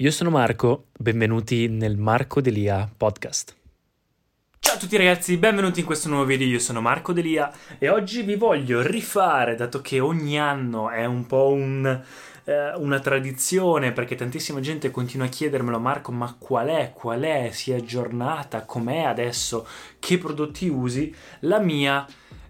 Io sono Marco, benvenuti nel Marco Delia podcast. Ciao a tutti ragazzi, benvenuti in questo nuovo video, io sono Marco Delia e oggi vi voglio rifare, dato che ogni anno è un po' un eh, una tradizione perché tantissima gente continua a chiedermelo Marco ma qual è, qual è, si è aggiornata, com'è adesso, che prodotti usi, la mia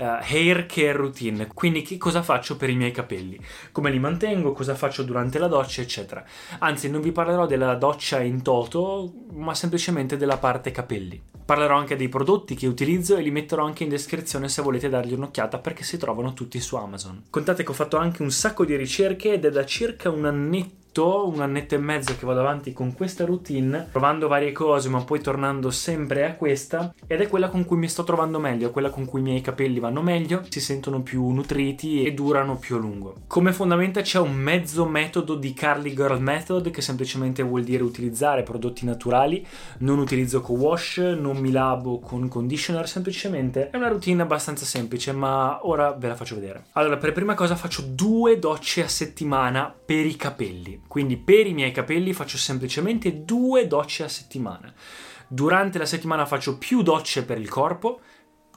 uh, hair care routine, quindi che cosa faccio per i miei capelli, come li mantengo, cosa faccio durante la doccia, eccetera. Anzi, non vi parlerò della doccia in toto, ma semplicemente della parte capelli. Parlerò anche dei prodotti che utilizzo e li metterò anche in descrizione se volete dargli un'occhiata perché si trovano tutti su Amazon. Contate che ho fatto anche un sacco di ricerche ed è da circa un annetto un annetto e mezzo che vado avanti con questa routine, provando varie cose, ma poi tornando sempre a questa, ed è quella con cui mi sto trovando meglio, quella con cui i miei capelli vanno meglio, si sentono più nutriti e durano più a lungo. Come fondamenta c'è un mezzo metodo di Carly Girl Method, che semplicemente vuol dire utilizzare prodotti naturali, non utilizzo co-wash, non mi lavo con conditioner, semplicemente è una routine abbastanza semplice, ma ora ve la faccio vedere. Allora, per prima cosa faccio due docce a settimana per i capelli. Quindi per i miei capelli faccio semplicemente due docce a settimana. Durante la settimana faccio più docce per il corpo.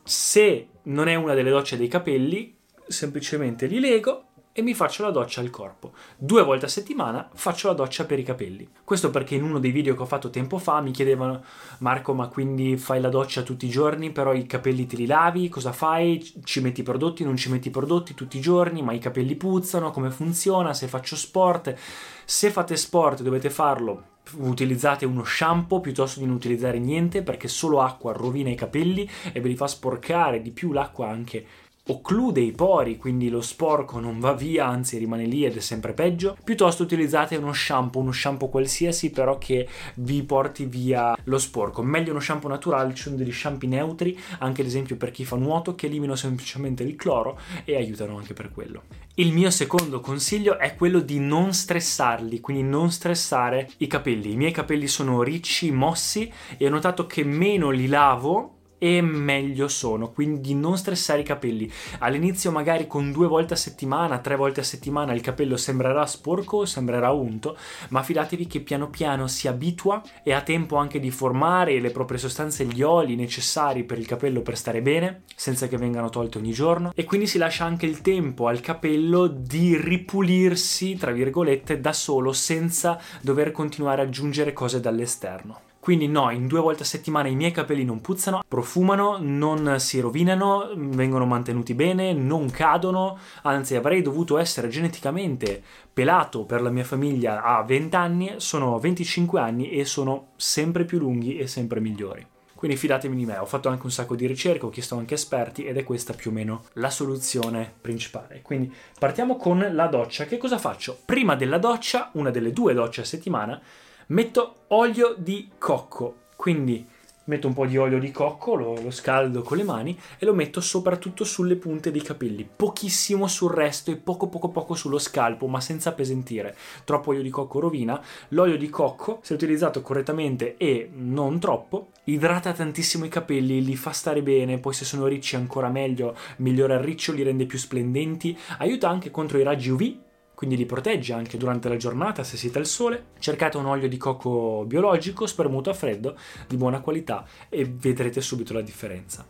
Se non è una delle docce dei capelli, semplicemente li lego e mi faccio la doccia al corpo. Due volte a settimana faccio la doccia per i capelli. Questo perché in uno dei video che ho fatto tempo fa mi chiedevano Marco ma quindi fai la doccia tutti i giorni però i capelli te li lavi? Cosa fai? Ci metti i prodotti? Non ci metti i prodotti tutti i giorni? Ma i capelli puzzano? Come funziona? Se faccio sport? Se fate sport dovete farlo utilizzate uno shampoo piuttosto di non utilizzare niente perché solo acqua rovina i capelli e ve li fa sporcare di più l'acqua anche occlude i pori, quindi lo sporco non va via, anzi rimane lì ed è sempre peggio, piuttosto utilizzate uno shampoo, uno shampoo qualsiasi però che vi porti via lo sporco. Meglio uno shampoo naturale, ci sono degli shampoo neutri, anche ad esempio per chi fa nuoto, che eliminano semplicemente il cloro e aiutano anche per quello. Il mio secondo consiglio è quello di non stressarli, quindi non stressare i capelli. I miei capelli sono ricci, mossi e ho notato che meno li lavo e meglio sono. Quindi non stressare i capelli. All'inizio, magari con due volte a settimana, tre volte a settimana, il capello sembrerà sporco, sembrerà unto, ma fidatevi che piano piano si abitua e ha tempo anche di formare le proprie sostanze, gli oli necessari per il capello per stare bene, senza che vengano tolte ogni giorno. E quindi si lascia anche il tempo al capello di ripulirsi, tra virgolette, da solo, senza dover continuare ad aggiungere cose dall'esterno. Quindi no, in due volte a settimana i miei capelli non puzzano, profumano, non si rovinano, vengono mantenuti bene, non cadono, anzi avrei dovuto essere geneticamente pelato per la mia famiglia a 20 anni, sono 25 anni e sono sempre più lunghi e sempre migliori. Quindi fidatevi di me, ho fatto anche un sacco di ricerche, ho chiesto anche esperti ed è questa più o meno la soluzione principale. Quindi partiamo con la doccia. Che cosa faccio? Prima della doccia, una delle due docce a settimana, metto olio di cocco. Quindi metto un po' di olio di cocco, lo, lo, scaldo con le mani e lo metto soprattutto sulle punte dei capelli, pochissimo sul resto e poco poco poco sullo scalpo, ma senza appesantire. Troppo olio di cocco rovina. L'olio di cocco, se utilizzato correttamente e non troppo, idrata tantissimo i capelli, li fa stare bene, poi se sono ricci ancora meglio, migliora il riccio, li rende più splendenti, aiuta anche contro i raggi UV quindi li protegge anche durante la giornata se siete al sole. Cercate un olio di cocco biologico spermuto a freddo di buona qualità e vedrete subito la differenza.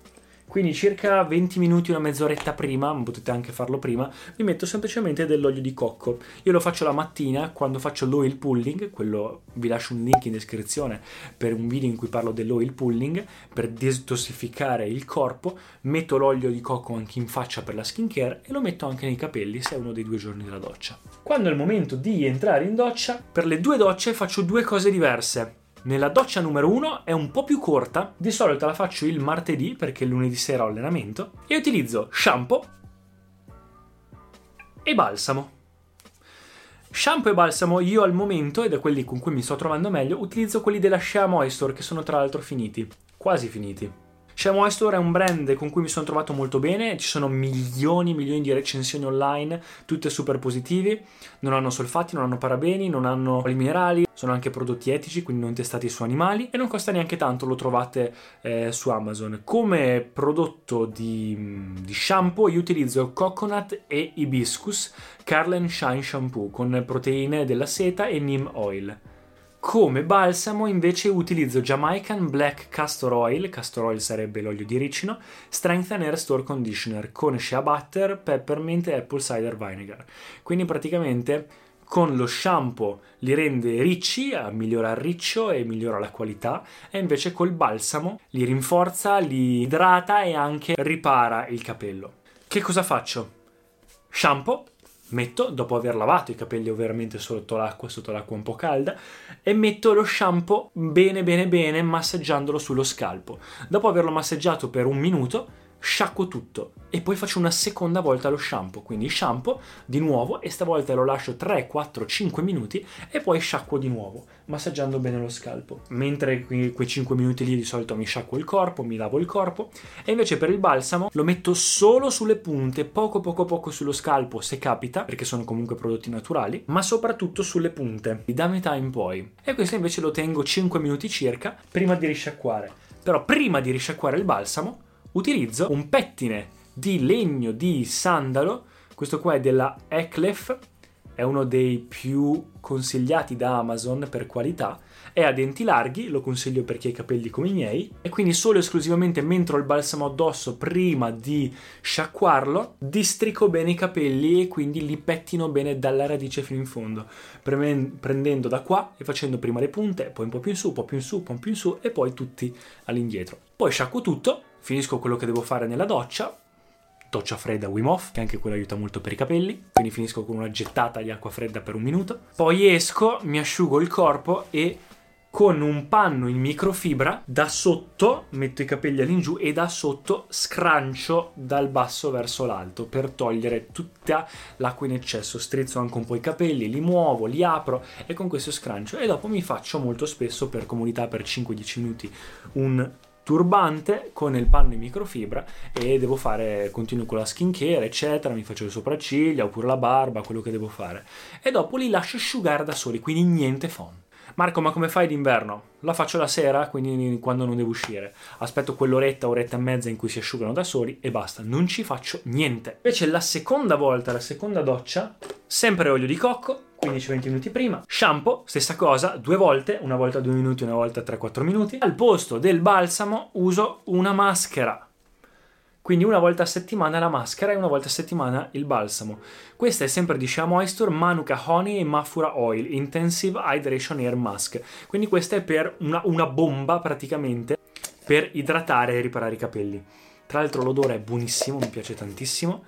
Quindi circa 20 minuti, una mezz'oretta prima, ma potete anche farlo prima, vi metto semplicemente dell'olio di cocco. Io lo faccio la mattina quando faccio l'oil pulling, quello vi lascio un link in descrizione per un video in cui parlo dell'oil pulling, per detossificare il corpo, metto l'olio di cocco anche in faccia per la skincare e lo metto anche nei capelli se è uno dei due giorni della doccia. Quando è il momento di entrare in doccia, per le due docce faccio due cose diverse. Nella doccia numero 1 è un po' più corta, di solito la faccio il martedì perché lunedì sera ho allenamento e utilizzo shampoo e balsamo. Shampoo e balsamo io al momento, ed è quelli con cui mi sto trovando meglio, utilizzo quelli della Shea Moisture che sono tra l'altro finiti, quasi finiti. Shea Moisture è un brand con cui mi sono trovato molto bene, ci sono milioni e milioni di recensioni online, tutte super positive, non hanno solfati, non hanno parabeni, non hanno oli minerali, sono anche prodotti etici, quindi non testati su animali e non costa neanche tanto, lo trovate eh, su Amazon. Come prodotto di, di shampoo io utilizzo coconut e hibiscus Carlen Shine Shampoo con proteine della seta e neem oil. Come balsamo invece utilizzo Jamaican Black Castor Oil, castor oil sarebbe l'olio di ricino, Strengthen Air Store Conditioner con shea butter, peppermint e apple cider vinegar. Quindi praticamente con lo shampoo li rende ricci, migliora il riccio e migliora la qualità, e invece col balsamo li rinforza, li idrata e anche ripara il capello. Che cosa faccio? Shampoo, metto, dopo aver lavato i capelli ovviamente sotto l'acqua, sotto l'acqua un po' calda, e metto lo shampoo bene bene bene massaggiandolo sullo scalpo. Dopo averlo massaggiato per un minuto, sciacquo tutto e poi faccio una seconda volta lo shampoo. Quindi shampoo di nuovo e stavolta lo lascio 3, 4, 5 minuti e poi sciacquo di nuovo, massaggiando bene lo scalpo. Mentre quei 5 minuti lì di solito mi sciacquo il corpo, mi lavo il corpo e invece per il balsamo lo metto solo sulle punte, poco poco poco sullo scalpo se capita, perché sono comunque prodotti naturali, ma soprattutto sulle punte, da metà in poi. E questo invece lo tengo 5 minuti circa prima di risciacquare. Però prima di risciacquare il balsamo utilizzo un pettine di legno di sandalo, questo qua è della Eclef, è uno dei più consigliati da Amazon per qualità, è a denti larghi, lo consiglio per chi ha i capelli come i miei, e quindi solo e esclusivamente mentre ho il balsamo addosso prima di sciacquarlo, districo bene i capelli e quindi li pettino bene dalla radice fino in fondo, prendendo da qua e facendo prima le punte, poi un po' più in su, un po' più in su, un po' più in su e poi tutti all'indietro. Poi sciacquo tutto finisco quello che devo fare nella doccia, doccia fredda Wim Hof, che anche quello aiuta molto per i capelli, quindi finisco con una gettata di acqua fredda per un minuto, poi esco, mi asciugo il corpo e con un panno in microfibra da sotto metto i capelli all'ingiù e da sotto scrancio dal basso verso l'alto per togliere tutta l'acqua in eccesso. Strizzo anche un po' i capelli, li muovo, li apro e con questo scrancio. E dopo mi faccio molto spesso per comodità per 5-10 minuti un turbante con il panno in microfibra e devo fare, continuo con la skincare eccetera, mi faccio le sopracciglia oppure la barba, quello che devo fare e dopo li lascio asciugare da soli, quindi niente foam. Marco, ma come fai d'inverno? La faccio la sera, quindi quando non devo uscire. Aspetto quell'oretta, oretta e mezza in cui si asciugano da soli e basta, non ci faccio niente. Invece la seconda volta, la seconda doccia, sempre olio di cocco, 15-20 minuti prima. Shampoo, stessa cosa, due volte, una volta 2 minuti, una volta 3-4 minuti. Al posto del balsamo uso una maschera. Quindi una volta a settimana la maschera e una volta a settimana il balsamo. Questa è sempre di Shea Moisture, Manuka Honey e Mafura Oil Intensive Hydration Air Mask. Quindi questa è per una, una bomba praticamente per idratare e riparare i capelli. Tra l'altro l'odore è buonissimo, mi piace tantissimo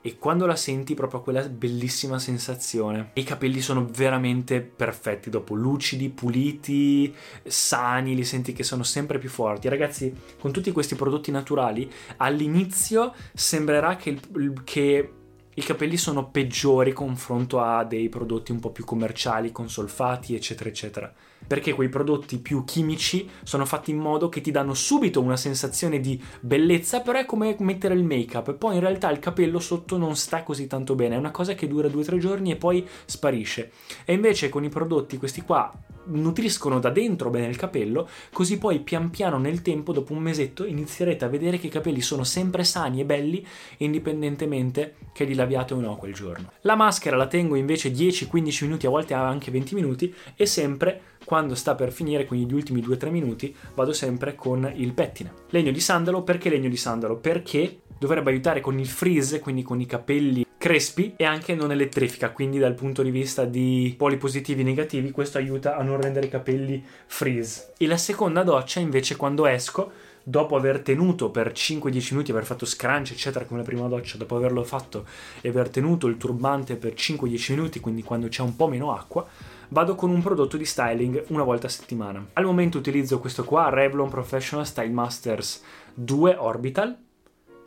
e quando la senti proprio quella bellissima sensazione. I capelli sono veramente perfetti dopo, lucidi, puliti, sani, li senti che sono sempre più forti. Ragazzi, con tutti questi prodotti naturali, all'inizio sembrerà che, che i capelli sono peggiori confronto a dei prodotti un po' più commerciali con solfati, eccetera, eccetera perché quei prodotti più chimici sono fatti in modo che ti danno subito una sensazione di bellezza, però è come mettere il make-up, poi in realtà il capello sotto non sta così tanto bene, è una cosa che dura 2-3 giorni e poi sparisce. E invece con i prodotti questi qua nutriscono da dentro bene il capello, così poi pian piano nel tempo, dopo un mesetto, inizierete a vedere che i capelli sono sempre sani e belli, indipendentemente che li laviate o no quel giorno. La maschera la tengo invece 10-15 minuti, a volte anche 20 minuti, e sempre quando sta per finire, quindi gli ultimi 2-3 minuti, vado sempre con il pettine. Legno di sandalo, perché legno di sandalo? Perché dovrebbe aiutare con il freeze, quindi con i capelli crespi e anche non elettrifica, quindi dal punto di vista di poli positivi e negativi questo aiuta a non rendere i capelli freeze. E la seconda doccia invece quando esco dopo aver tenuto per 5-10 minuti, aver fatto scrunch, eccetera, come la prima doccia, dopo averlo fatto e aver tenuto il turbante per 5-10 minuti, quindi quando c'è un po' meno acqua, vado con un prodotto di styling una volta a settimana. Al momento utilizzo questo qua, Revlon Professional Style Masters 2 Orbital.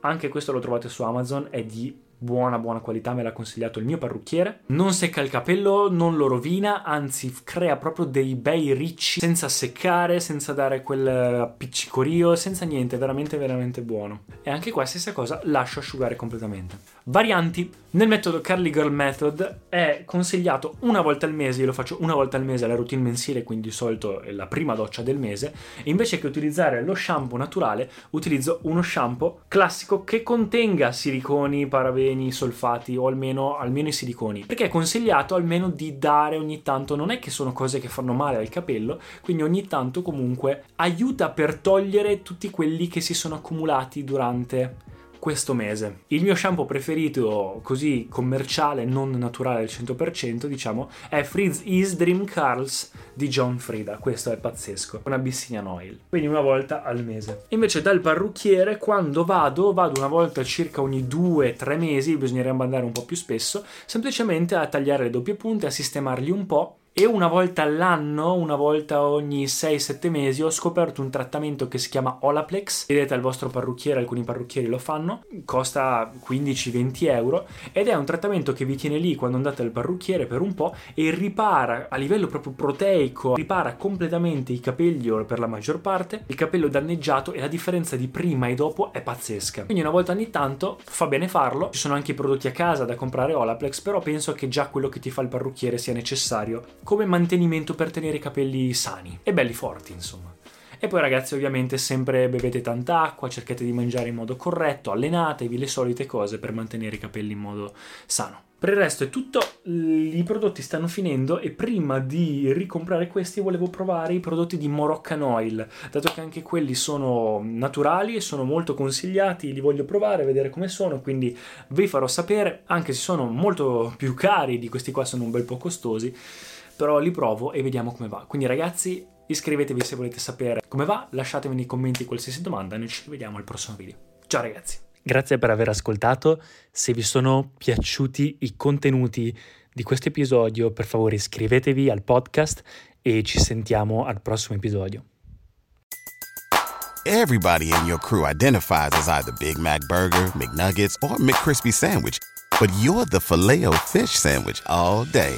Anche questo lo trovate su Amazon, è di buona buona qualità, me l'ha consigliato il mio parrucchiere. Non secca il capello, non lo rovina, anzi crea proprio dei bei ricci senza seccare, senza dare quel appiccicorio, senza niente, veramente veramente buono. E anche qua stessa cosa, lascio asciugare completamente. Varianti. Nel metodo Curly Girl Method è consigliato una volta al mese, io lo faccio una volta al mese alla routine mensile, quindi di solito è la prima doccia del mese, invece che utilizzare lo shampoo naturale, utilizzo uno shampoo classico che contenga siliconi, parabeni, solfati o almeno, almeno i siliconi, perché è consigliato almeno di dare ogni tanto, non è che sono cose che fanno male al capello, quindi ogni tanto comunque aiuta per togliere tutti quelli che si sono accumulati durante questo mese. Il mio shampoo preferito, così commerciale, non naturale al 100%, diciamo, è Frizz Ease Dream Curls di John Frida. Questo è pazzesco. Una Abyssinian Oil. Quindi una volta al mese. Invece dal parrucchiere, quando vado, vado una volta circa ogni 2-3 mesi, bisognerebbe andare un po' più spesso, semplicemente a tagliare le doppie punte, a sistemarli un po' e una volta all'anno, una volta ogni 6-7 mesi, ho scoperto un trattamento che si chiama Olaplex. Vedete al vostro parrucchiere, alcuni parrucchieri lo fanno, costa 15-20 euro ed è un trattamento che vi tiene lì quando andate dal parrucchiere per un po' e ripara a livello proprio proteico, ripara completamente i capelli o per la maggior parte, il capello danneggiato e la differenza di prima e dopo è pazzesca. Quindi una volta ogni tanto fa bene farlo. Ci sono anche i prodotti a casa da comprare Olaplex, però penso che già quello che ti fa il parrucchiere sia necessario come mantenimento per tenere i capelli sani e belli forti, insomma. E poi ragazzi ovviamente sempre bevete tanta acqua, cercate di mangiare in modo corretto, allenatevi, le solite cose per mantenere i capelli in modo sano. Per il resto è tutto, i prodotti stanno finendo e prima di ricomprare questi volevo provare i prodotti di Moroccan Oil, dato che anche quelli sono naturali e sono molto consigliati, li voglio provare, vedere come sono, quindi vi farò sapere, anche se sono molto più cari di questi qua, sono un bel po' costosi però li provo e vediamo come va. Quindi ragazzi, iscrivetevi se volete sapere come va, lasciatemi nei commenti qualsiasi domanda e noi ci vediamo al prossimo video. Ciao ragazzi! Grazie per aver ascoltato, se vi sono piaciuti i contenuti di questo episodio, per favore iscrivetevi al podcast e ci sentiamo al prossimo episodio. Everybody in your crew identifies as either Big Mac Burger, McNuggets or McCrispy Sandwich, but you're the filet fish Sandwich all day.